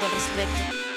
todo Spectre.